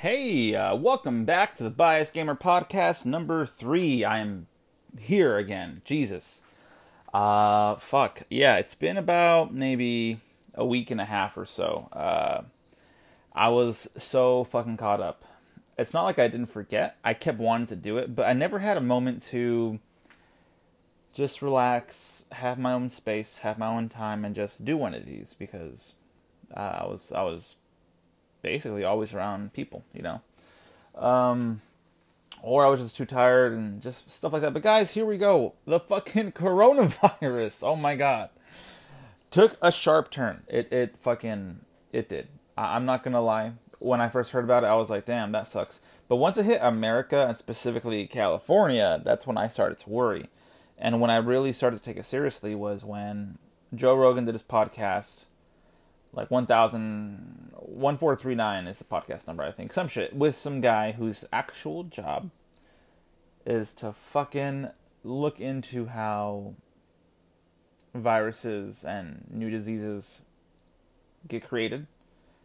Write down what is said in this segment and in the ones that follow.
Hey, uh, welcome back to the Bias Gamer Podcast number three. I am here again. Jesus. Uh, fuck. Yeah, it's been about maybe a week and a half or so. Uh, I was so fucking caught up. It's not like I didn't forget. I kept wanting to do it, but I never had a moment to just relax, have my own space, have my own time, and just do one of these because uh, I was I was basically always around people, you know. Um, or I was just too tired and just stuff like that. But guys, here we go. The fucking coronavirus. Oh my god. Took a sharp turn. It it fucking it did. I, I'm not gonna lie. When I first heard about it, I was like, damn, that sucks. But once it hit America and specifically California, that's when I started to worry. And when I really started to take it seriously was when Joe Rogan did his podcast like 1000 1439 is the podcast number i think. Some shit. With some guy whose actual job is to fucking look into how viruses and new diseases get created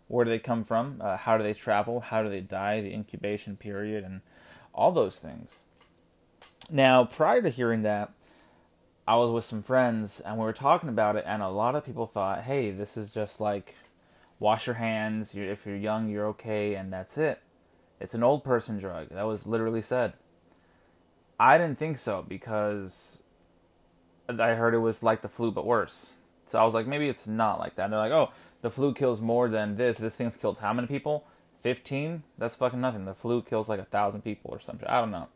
where do they come from uh, how do they travel how do they die the incubation period and all those things. Now prior to hearing that I was with some friends and we were talking about it, and a lot of people thought, hey, this is just like wash your hands. If you're young, you're okay, and that's it. It's an old person drug. That was literally said. I didn't think so because I heard it was like the flu but worse. So I was like, maybe it's not like that. And they're like, oh, the flu kills more than this. This thing's killed how many people? 15? That's fucking nothing. The flu kills like a thousand people or something. I don't know.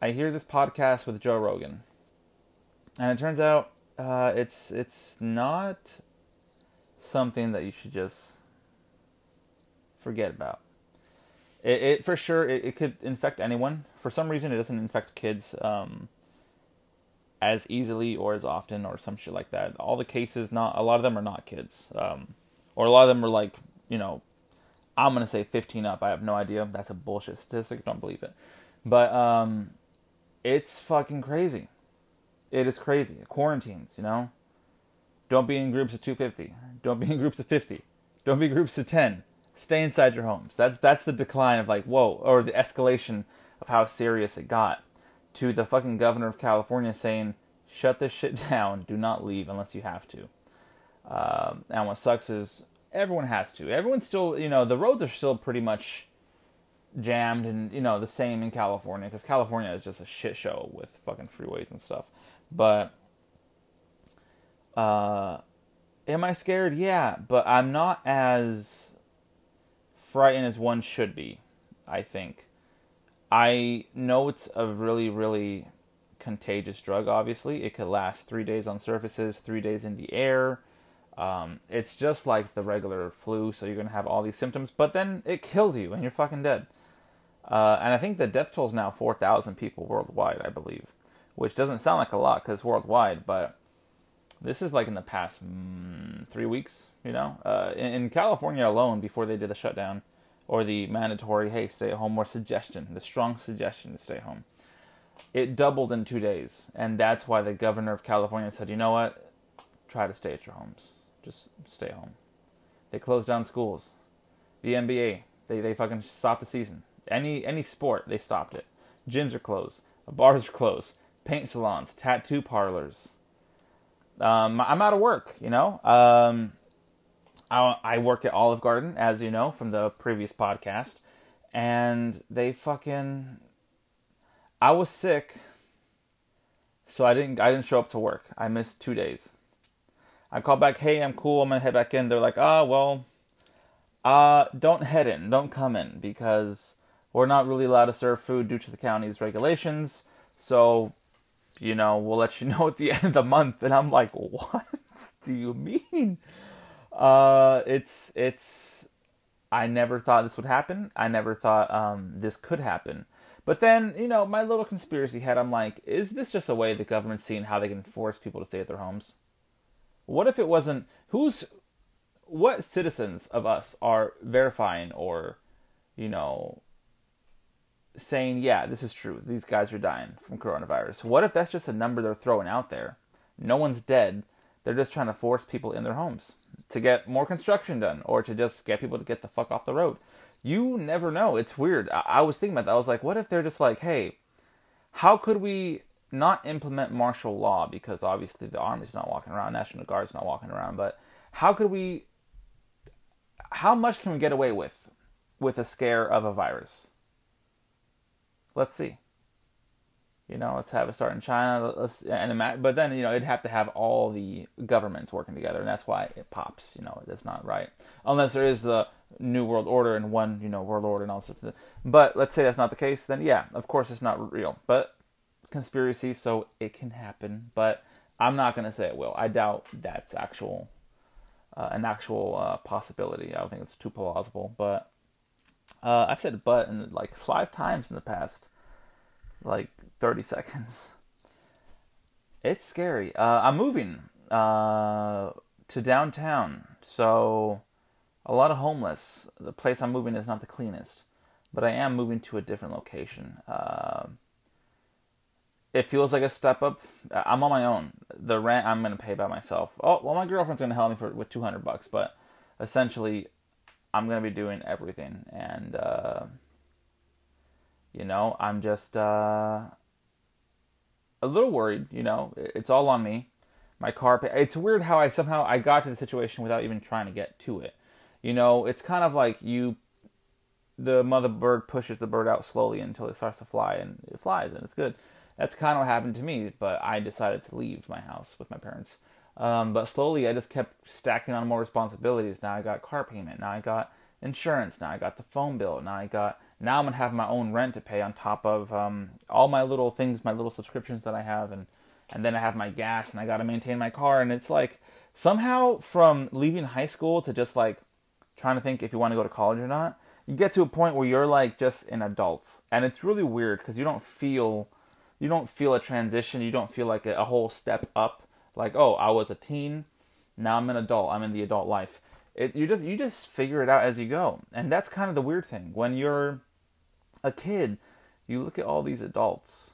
I hear this podcast with Joe Rogan and it turns out uh, it's it's not something that you should just forget about. It, it for sure it, it, could infect anyone. For some reason, it doesn't infect kids um, as easily or as often or some shit like that. All the cases, not a lot of them are not kids, um, or a lot of them are like you know, I'm gonna say 15 up. I have no idea. That's a bullshit statistic. Don't believe it, but um, it's fucking crazy it is crazy. Quarantines, you know? Don't be in groups of 250. Don't be in groups of 50. Don't be in groups of 10. Stay inside your homes. That's that's the decline of like, whoa, or the escalation of how serious it got to the fucking governor of California saying, shut this shit down. Do not leave unless you have to. Um, and what sucks is everyone has to. Everyone's still, you know, the roads are still pretty much jammed and, you know, the same in California because California is just a shit show with fucking freeways and stuff. But uh, am I scared? Yeah, but I'm not as frightened as one should be. I think. I know it's a really, really contagious drug. Obviously, it could last three days on surfaces, three days in the air. Um, it's just like the regular flu, so you're gonna have all these symptoms, but then it kills you and you're fucking dead. Uh, and I think the death toll is now 4,000 people worldwide, I believe which doesn't sound like a lot because worldwide, but this is like in the past mm, three weeks, you know. Uh, in, in, California alone, before they did the shutdown or the mandatory, hey, stay at home, or suggestion, the strong suggestion to stay home, it doubled in two days. And that's why the governor of California said, you know what? Try to stay at your homes. Just stay home. They closed down schools. The NBA, they, they fucking stopped the season. Any any sport, they stopped it. Gyms are closed. Bars are closed paint salons, tattoo parlors. Um, I'm out of work, you know. Um, I, I work at Olive Garden, as you know from the previous podcast, and they fucking. I was sick, so I didn't. I didn't show up to work. I missed two days. I called back. Hey, I'm cool. I'm gonna head back in. They're like, ah, oh, well, uh, don't head in. Don't come in because we're not really allowed to serve food due to the county's regulations. So you know, we'll let you know at the end of the month. And I'm like, what do you mean? Uh, it's, it's, I never thought this would happen. I never thought, um, this could happen. But then, you know, my little conspiracy head, I'm like, is this just a way the government's seeing how they can force people to stay at their homes? What if it wasn't, who's, what citizens of us are verifying or, you know, saying, yeah, this is true. These guys are dying from coronavirus. What if that's just a number they're throwing out there? No one's dead. They're just trying to force people in their homes. to get more construction done or to just get people to get the fuck off the road. You never know. It's weird. I, I was thinking about that. I was like, what if they're just like, hey, how could we not implement martial law because obviously the army's not walking around, National Guard's not walking around, but how could we how much can we get away with with a scare of a virus? Let's see. You know, let's have it start in China. Let's and but then you know it'd have to have all the governments working together, and that's why it pops. You know, that's not right unless there is the new world order and one you know world order and all sorts of. Things. But let's say that's not the case, then yeah, of course it's not real. But conspiracy, so it can happen. But I'm not gonna say it will. I doubt that's actual uh, an actual uh, possibility. I don't think it's too plausible. But uh, I've said but in like five times in the past like 30 seconds. It's scary. Uh, I'm moving uh, to downtown, so a lot of homeless. The place I'm moving is not the cleanest, but I am moving to a different location. Uh, it feels like a step up. I'm on my own. The rent I'm going to pay by myself. Oh, well, my girlfriend's going to help me for with 200 bucks, but essentially, I'm to be doing everything, and uh, you know, I'm just uh, a little worried. You know, it's all on me. My car. It's weird how I somehow I got to the situation without even trying to get to it. You know, it's kind of like you. The mother bird pushes the bird out slowly until it starts to fly, and it flies, and it's good. That's kind of what happened to me, but I decided to leave my house with my parents. Um, but slowly, I just kept stacking on more responsibilities. Now I got car payment. Now I got insurance. Now I got the phone bill. Now I got now I'm gonna have my own rent to pay on top of um, all my little things, my little subscriptions that I have, and and then I have my gas, and I got to maintain my car, and it's like somehow from leaving high school to just like trying to think if you want to go to college or not, you get to a point where you're like just an adult, and it's really weird because you don't feel you don't feel a transition, you don't feel like a, a whole step up, like oh I was a teen, now I'm an adult, I'm in the adult life. It, you just you just figure it out as you go, and that's kind of the weird thing when you're a kid, you look at all these adults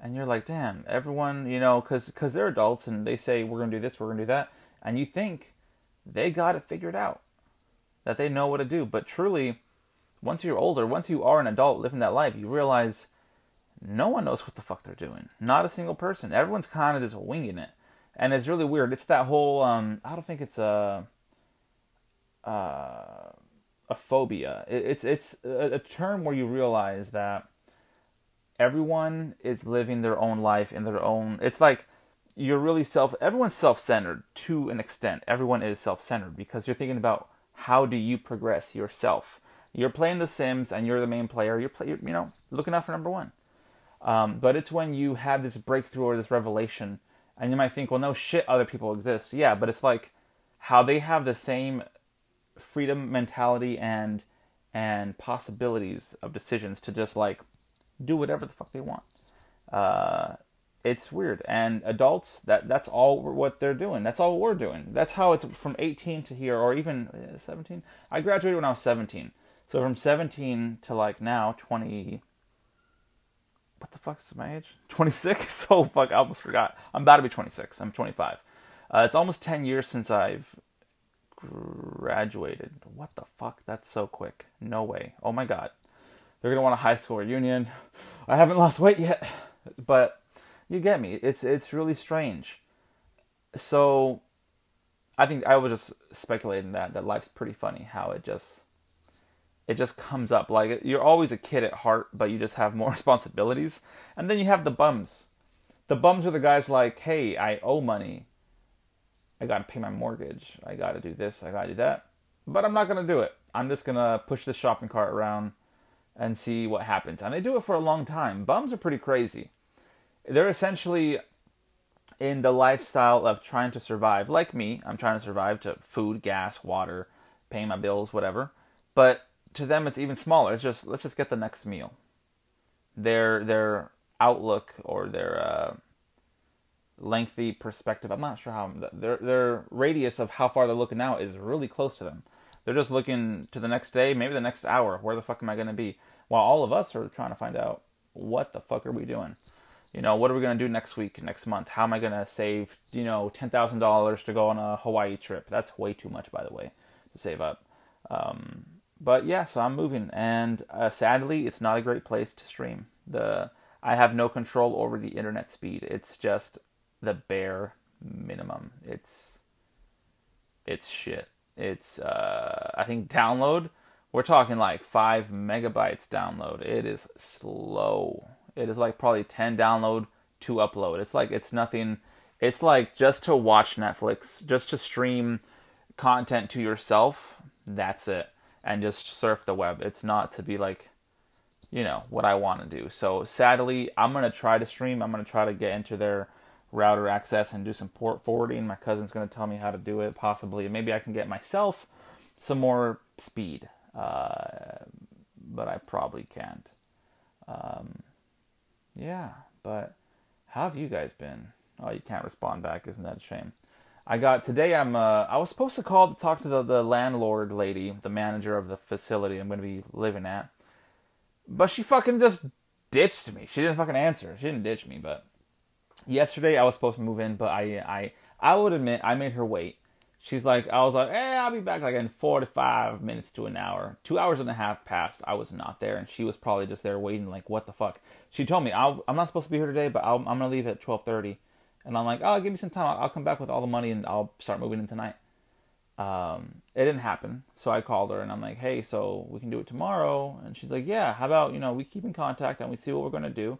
and you're like, damn, everyone, you know, because cause they're adults and they say, we're to do this, we're to do that. And you think they got it figured out, that they know what to do. But truly, once you're older, once you are an adult living that life, you realize no one knows what the fuck they're doing. Not a single person. Everyone's kind of just winging it. And it's really weird. It's that whole, um, I don't think it's a, uh, a phobia. It's it's a term where you realize that everyone is living their own life in their own. It's like you're really self. Everyone's self-centered to an extent. Everyone is self-centered because you're thinking about how do you progress yourself. You're playing The Sims and you're the main player. You're, play, you know looking out for number one. Um, but it's when you have this breakthrough or this revelation, and you might think, well, no shit, other people exist. Yeah, but it's like how they have the same freedom mentality and and possibilities of decisions to just like do whatever the fuck they want. Uh, it's weird. And adults, that that's all what they're doing. That's all we're doing. That's how it's from 18 to here, or even uh, 17. I graduated when I was 17. So from 17 to like now, 20. What the fuck is my age? 26. Oh fuck, I almost forgot. I'm about to be 26. I'm 25. Uh, it's almost 10 years since I've graduated. What the fuck? That's so quick. No way. Oh my god. They're gonna want a high school reunion. I haven't lost weight yet, but you get me. It's it's really strange. So, I think I was just speculating that that life's pretty funny. How it just it just comes up like you're always a kid at heart, but you just have more responsibilities. And then you have the bums. The bums are the guys like, hey, I owe money I got to pay my mortgage. I got to do this. I got to do that. But I'm not to do it. I'm just to push the shopping cart around and see what happens. And they do it for a long time. Bums are pretty crazy. They're essentially in the lifestyle of trying to survive. Like me, I'm trying to survive to food, gas, water, paying my bills, whatever. But to them, it's even smaller. It's just let's just get the next meal. Their their outlook or their uh, lengthy perspective. I'm not sure how their their radius of how far they're looking out is really close to them. They're just looking to the next day, maybe the next hour. Where the fuck am I going to be? While all of us are trying to find out what the fuck are we doing. You know, what are we gonna do next week, next month? How am I gonna save, you know, ten thousand dollars to go on a Hawaii trip? That's way too much, by the way, to save up. Um, but yeah, so I'm moving, and uh, sadly, it's not a great place to stream. The I have no control over the internet speed. It's just the bare minimum. It's it's shit. It's uh, I think download. We're talking like five megabytes download. It is slow. It is like probably ten download to upload. It's like it's nothing. It's like just to watch Netflix, just to stream content to yourself. That's it, and just surf the web. It's not to be like, you know, what I want to do. So sadly, I'm gonna try to stream. I'm gonna try to get into their router access and do some port forwarding. My cousin's going to tell me how to do it, possibly. Maybe I can get myself some more speed, uh, but I probably can't. Um, yeah, but how have you guys been? Oh, you can't respond back. Isn't that a shame? I got today. I'm. Uh, I was supposed to call to talk to the, the landlord lady, the manager of the facility I'm going to be living at, but she fucking just ditched me. She didn't fucking answer. She didn't ditch me, but yesterday I was supposed to move in, but I I I would admit I made her wait. She's like, I was like, eh, I'll be back like in four to five minutes to an hour. Two hours and a half passed. I was not there, and she was probably just there waiting, like, what the fuck? She told me, i am not supposed to be here today, but i am gonna leave at 12:30. And I'm like, oh, give me some time. I'll, come back with all the money, and I'll start moving in tonight. Um, it didn't happen, so I called her, and I'm like, hey, so we can do it tomorrow? And she's like, yeah. How about you know we keep in contact and we see what we're gonna do.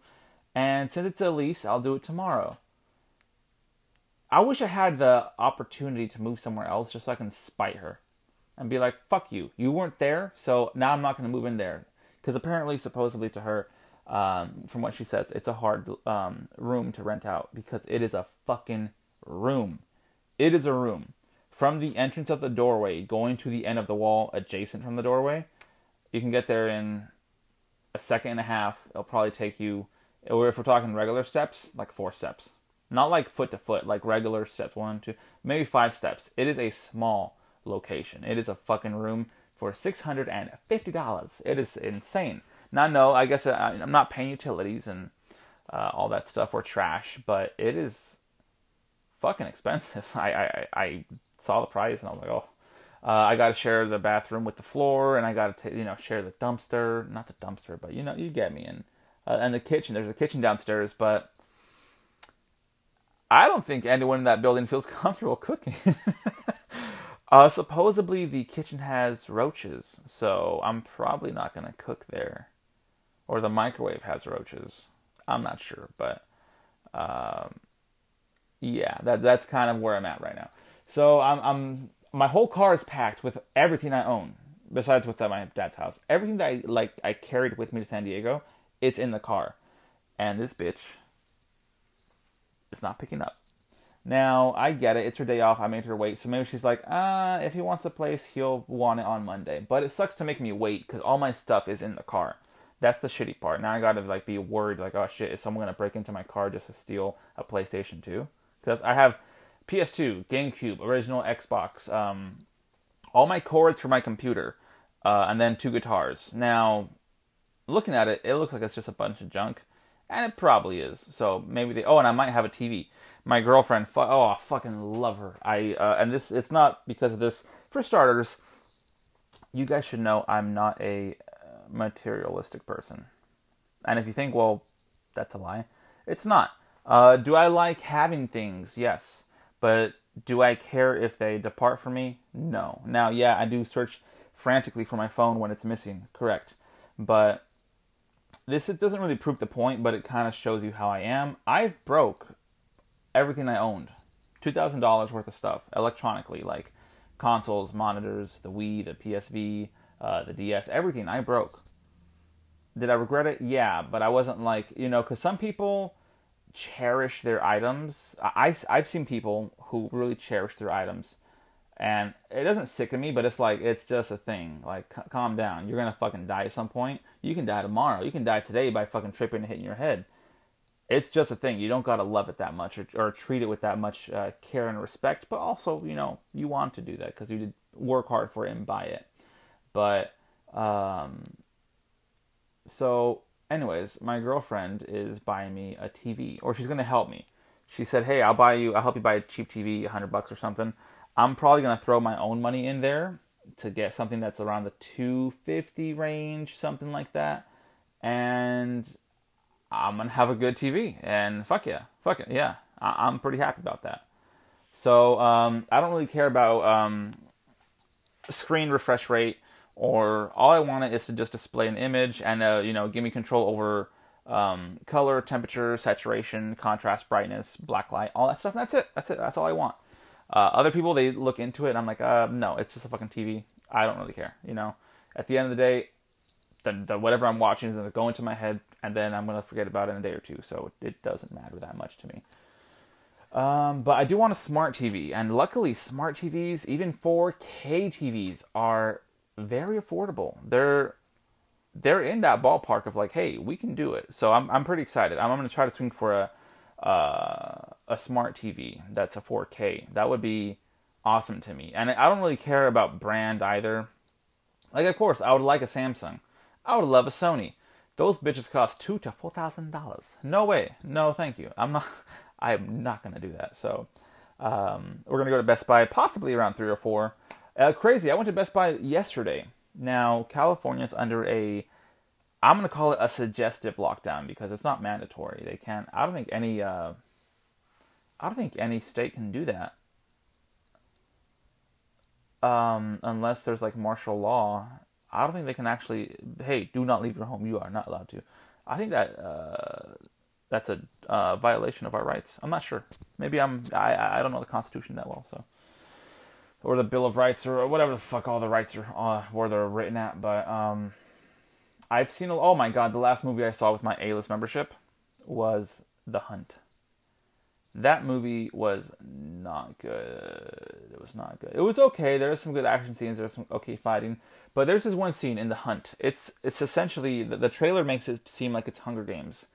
And since it's a lease, I'll do it tomorrow. I wish I had the opportunity to move somewhere else just so I can spite her and be like, fuck you. You weren't there, so now I'm not going to move in there. Because apparently, supposedly to her, um, from what she says, it's a hard um, room to rent out because it is a fucking room. It is a room. From the entrance of the doorway going to the end of the wall adjacent from the doorway, you can get there in a second and a half. It'll probably take you or if we're talking regular steps, like four steps. Not like foot to foot, like regular steps, one, two, maybe five steps. It is a small location. It is a fucking room for $650. It is insane. Now, no, I guess uh, I'm not paying utilities and uh, all that stuff or trash, but it is fucking expensive. I, I, I saw the price and I was like, oh, uh, I got to share the bathroom with the floor, and I got to, you know, share the dumpster. Not the dumpster, but you know, you get me. And uh, and the kitchen. There's a kitchen downstairs, but I don't think anyone in that building feels comfortable cooking. uh, supposedly, the kitchen has roaches, so I'm probably not going to cook there. Or the microwave has roaches. I'm not sure, but um, yeah, that that's kind of where I'm at right now. So I'm, I'm my whole car is packed with everything I own besides what's at my dad's house. Everything that I like I carried with me to San Diego it's in the car. And this bitch is not picking up. Now, I get it. It's her day off. I made her wait. So maybe she's like, uh, if he wants the place, he'll want it on Monday. But it sucks to make me wait because all my stuff is in the car. That's the shitty part. Now I gotta like be worried, like, oh shit, is someone gonna break into my car just to steal a PlayStation 2? Because I have PS2, GameCube, original Xbox, um, all my cords for my computer, uh, and then two guitars. Now, looking at it, it looks like it's just a bunch of junk, and it probably is. So maybe they. Oh, and I might have a TV. My girlfriend. Oh, I fucking love her. I uh, and this. It's not because of this. For starters, you guys should know I'm not a materialistic person. And if you think, well, that's a lie, it's not. Uh, do I like having things? Yes. But do I care if they depart from me? No. Now, yeah, I do search frantically for my phone when it's missing. Correct. But this doesn't really prove the point, but it kind of shows you how I am. I've broke everything I owned, two thousand dollars worth of stuff electronically, like consoles, monitors, the Wii, the PSV, uh, the DS, everything I broke. Did I regret it? Yeah, but I wasn't like you know, because some people cherish their items. I I've seen people who really cherish their items and it doesn't sicken me, but it's like it's just a thing. Like, c- calm down. You're gonna fucking die at some point. You can die tomorrow. You can die today by fucking tripping and hitting your head. It's just a thing. You don't gotta love it that much or, or treat it with that much uh, care and respect. But also, you know, you want to do that because you did work hard for it and buy it. But um, so anyways, my girlfriend is buying me a TV, or she's gonna help me. She said, "Hey, I'll buy you. I'll help you buy a cheap TV, hundred bucks or something." I'm probably gonna throw my own money in there to get something that's around the 250 range, something like that, and I'm gonna have a good TV. And fuck yeah, fuck it, yeah, I- am pretty happy about that. So um, I don't really care about um, screen refresh rate or all I want is to just display an image and uh, you know give me control over um, color, temperature, saturation, contrast, brightness, backlight, all that stuff. That's it. That's it. That's all I want. Uh, other people they look into it and I'm like, uh, no, it's just a fucking TV. I don't really care. You know, at the end of the day, the, the whatever I'm watching is gonna go into my head and then I'm gonna forget about it in a day or two. So it doesn't matter that much to me. Um, but I do want a smart TV, and luckily, smart TVs, even 4K TVs, are very affordable. They're they're in that ballpark of like, hey, we can do it. So I'm I'm pretty excited. I'm, I'm going to try to swing for a uh, a smart TV that's a 4K. That would be awesome to me. And I don't really care about brand either. Like, of course, I would like a Samsung. I would love a Sony. Those bitches cost two to four thousand dollars. No way. No, thank you. I'm not. I'm not gonna do that. So um, we're gonna go to Best Buy, possibly around three or four. Uh, crazy. I went to Best Buy yesterday. Now California's under a, I'm gonna call it a suggestive lockdown because it's not mandatory. They can't. I don't think any. Uh, I don't think any state can do that. Um, unless there's like martial law, I don't think they can actually. Hey, do not leave your home. You are not allowed to. I think that uh, that's a uh, violation of our rights. I'm not sure. Maybe I'm. I I don't know the Constitution that well, so or the Bill of Rights or whatever the fuck all the rights are uh, where they're written at. But um, I've seen. Oh my god, the last movie I saw with my A-list membership was The Hunt. That movie was not good. It was not good. It was okay. There was some good action scenes. There's some okay fighting. But there's this one scene in The Hunt. It's it's essentially the, the trailer makes it seem like it's Hunger Games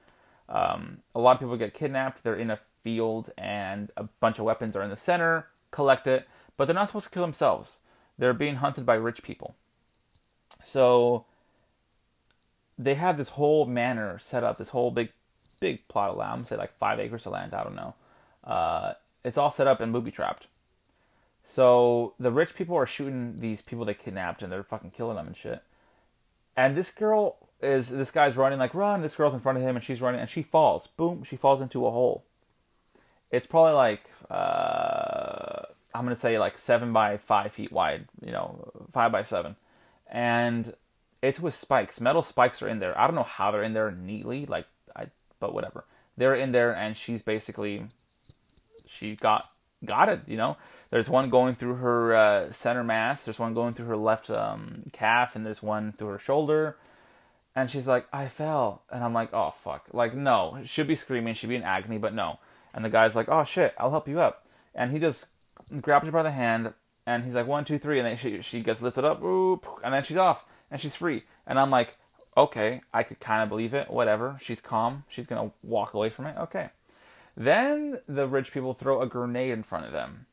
um, a lot of people get kidnapped. They're in a field, and a bunch of weapons are in the center. Collect it, but they're not supposed to kill themselves. They're being hunted by rich people. So they have this whole manor set up, this whole big, big plot of land. Say like five acres of land. I don't know. Uh, it's all set up and booby trapped. So the rich people are shooting these people they kidnapped, and they're fucking killing them and shit. And this girl is this guy's running like run. This girl's in front of him and she's running and she falls. Boom! She falls into a hole. It's probably like uh, I'm gonna say like seven by five feet wide. You know, five by seven, and it's with spikes. Metal spikes are in there. I don't know how they're in there neatly. Like I, but whatever. They're in there and she's basically she got got it. You know, there's one going through her uh, center mass. There's one going through her left um, calf, and there's one through her shoulder and she's like, I fell. And I'm like, oh, fuck. Like, no. She should be screaming. Should be in agony, but no. And the guy's like, oh, shit, I'll help you up. And he just grabs her by the hand, and he's like, one, two, three. And then she, she gets lifted up, and then she's off, and she's free. And I'm like, okay, I could kind of believe it. Whatever. She's calm. She's to walk away from it. Okay. Then the rich people throw a grenade in front of them.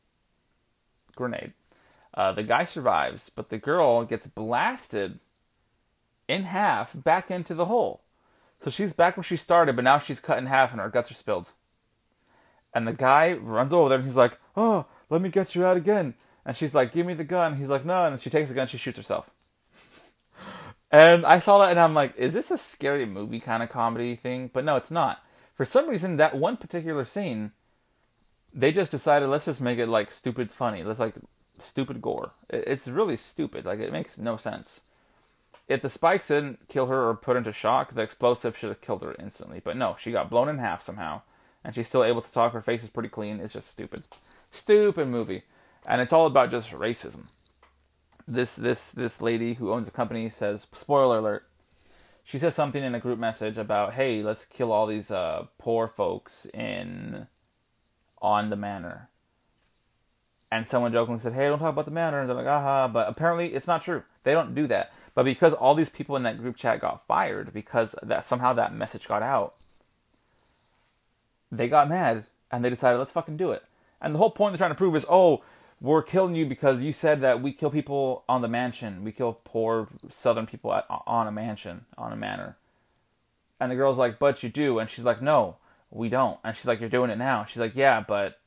Grenade. Uh, the guy survives, but the girl gets blasted in half back into the hole. So she's back where she started, but now she's cut in half and her guts are spilled. And the guy runs over there and he's like, Oh, let me get you out again. And she's like, Give me the gun. He's like, No. And she takes the gun, she shoots herself. and I saw that and I'm like, Is this a scary movie kind of comedy thing? But no, it's not. For some reason, that one particular scene, they just decided, let's just make it like stupid funny. Let's like stupid gore. It's really stupid. Like, it makes no sense if the spikes didn't kill her or put her into shock, the explosive should have killed her instantly. But no, she got blown in half somehow, and she's still able to talk. Her face is pretty clean. It's just stupid, stupid movie, and it's all about just racism. This this this lady who owns a company says, spoiler alert. She says something in a group message about, "Hey, let's kill all these uh, poor folks in on the manor." And someone jokingly said, "Hey, don't talk about the manor." And they're like, "Aha!" But apparently, it's not true. They don't do that but because all these people in that group chat got fired because that somehow that message got out, they got mad and they decided let's fucking do it. And the whole point they're trying to prove is, oh, we're killing you because you said that we kill people on the mansion. We kill poor southern people at, on a mansion, on a manor. And the girl's like, but you do. And she's like, no, we don't. And she's like, you're doing it now. She's like, yeah, but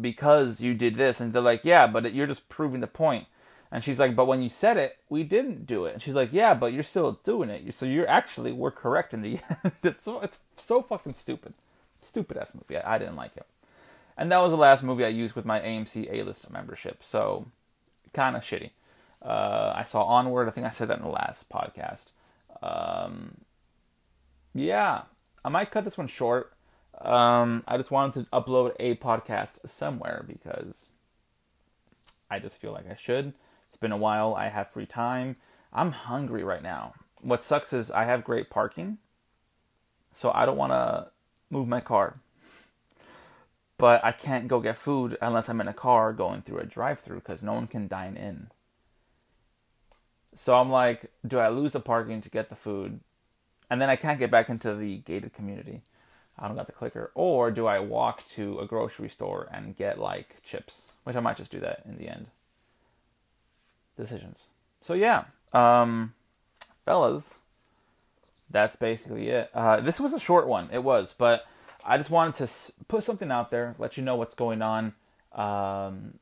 because you did this. And they're like, yeah, but you're just proving the point. And she's like, but when you said it, we didn't do it. And she's like, yeah, but you're still doing it. So you're actually, we're correct in the end. it's, so, it's so fucking stupid. Stupid ass movie. I, I didn't like it. And that was the last movie I used with my AMC A-list membership. So kind of shitty. Uh, I saw Onward. I think I said that in the last podcast. Um, yeah, I might cut this one short. Um, I just wanted to upload a podcast somewhere because I just feel like I should. It's been a while. I have free time. I'm hungry right now. What sucks is I have great parking, so I don't want to move my car. But I can't go get food unless I'm in a car going through a drive-through because no one can dine in. So I'm like, do I lose the parking to get the food? And then I can't get back into the gated community. I don't got the clicker. Or do I walk to a grocery store and get like chips? Which I might just do that in the end. Decisions. So yeah, um, fellas, that's basically it. Uh, this was a short one. It was, but I just wanted to put something out there, let you know what's going on. Um,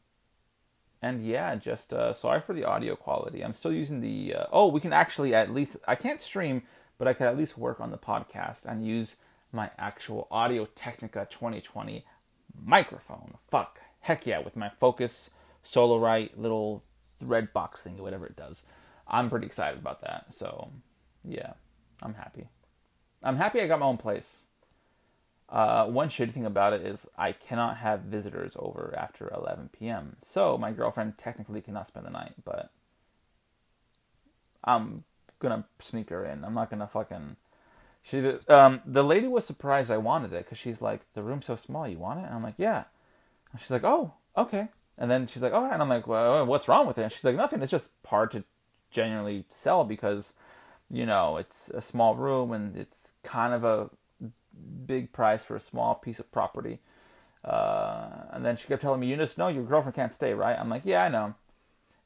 and yeah, just uh, sorry for the audio quality. I'm still using the. Uh, oh, we can actually at least. I can't stream, but I could at least work on the podcast and use my actual Audio Technica 2020 microphone. Fuck. Heck yeah, with my Focus Solo-Rite little red box thing or whatever it does. I'm pretty excited about that. So, yeah, I'm happy. I'm happy I got my own place. Uh, one shitty thing about it is I cannot have visitors over after 11 p.m. So my girlfriend technically cannot spend the night, but I'm gonna sneak her in. I'm not gonna fucking. She um the lady was surprised I wanted it because she's like the room's so small. You want it? And I'm like yeah. And she's like oh okay. And then she's like right. And I'm like well what's wrong with it? And she's like nothing. It's just hard to genuinely sell because you know it's a small room and it's kind of a big price for a small piece of property. Uh, and then she kept telling me, just know your girlfriend can't stay, right? I'm like, yeah, I know.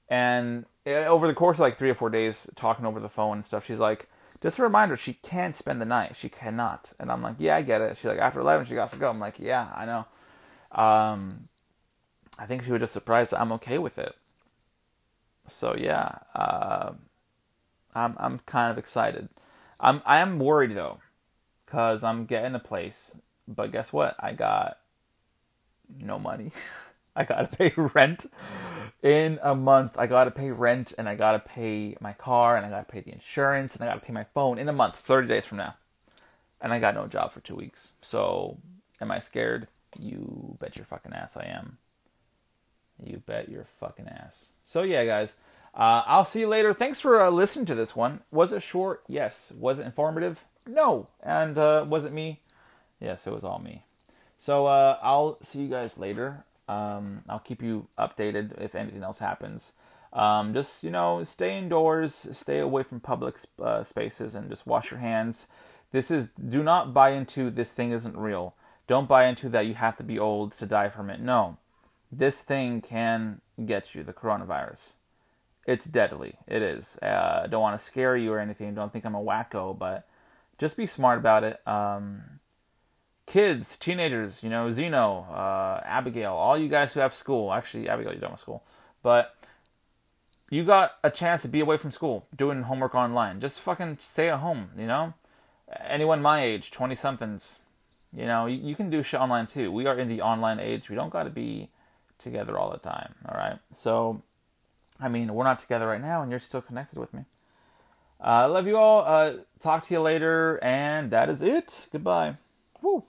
And eh, over the course of like three or four days, talking over the phone and stuff, she's like, just a reminder, she can't spend the night. She cannot. And I'm like, yeah, I get it. She's like, after 11, she got to go. I'm like, yeah, I know. Um, I think she was just surprised that I'm okay with it. So yeah, uh, I'm I'm kind of excited. I'm I am worried though because I'm getting a place. But guess what? I got no money. I gotta pay rent in a month. I gotta pay rent and I gotta pay my car and I gotta pay the insurance and I gotta pay my phone in a month, 30 days from now. And I got no job for two weeks. So, am I scared? You bet your fucking ass I am. You bet your fucking ass. So, yeah, guys. Uh, I'll see you later. Thanks for uh, listening to this one. Was it short? Yes. Was it informative? No. And uh, was it me? Yes, it was all me. So uh, I'll see you guys later. Um, I'll keep you updated if anything else happens. Um, just you know, stay indoors, stay away from public uh, spaces, and just wash your hands. This is do not buy into this thing isn't real. Don't buy into that you have to be old to die from it. No, this thing can get you the coronavirus. It's deadly. It is. Uh, don't want to scare you or anything. Don't think I'm a wacko, but just be smart about it. Um, kids, teenagers, you know, Zeno, uh, Abigail, all you guys who have school. Actually, Abigail, you don't have school, but you got a chance to be away from school, doing homework online. Just fucking stay at home, you know. Anyone my age, twenty somethings, you know, you, you can do shit online too. We are in the online age. We don't got to be together all the time. All right, so. I mean, we're not together right now, and you're still connected with me. I uh, love you all. Uh, talk to you later, and that is it. Goodbye. Woo.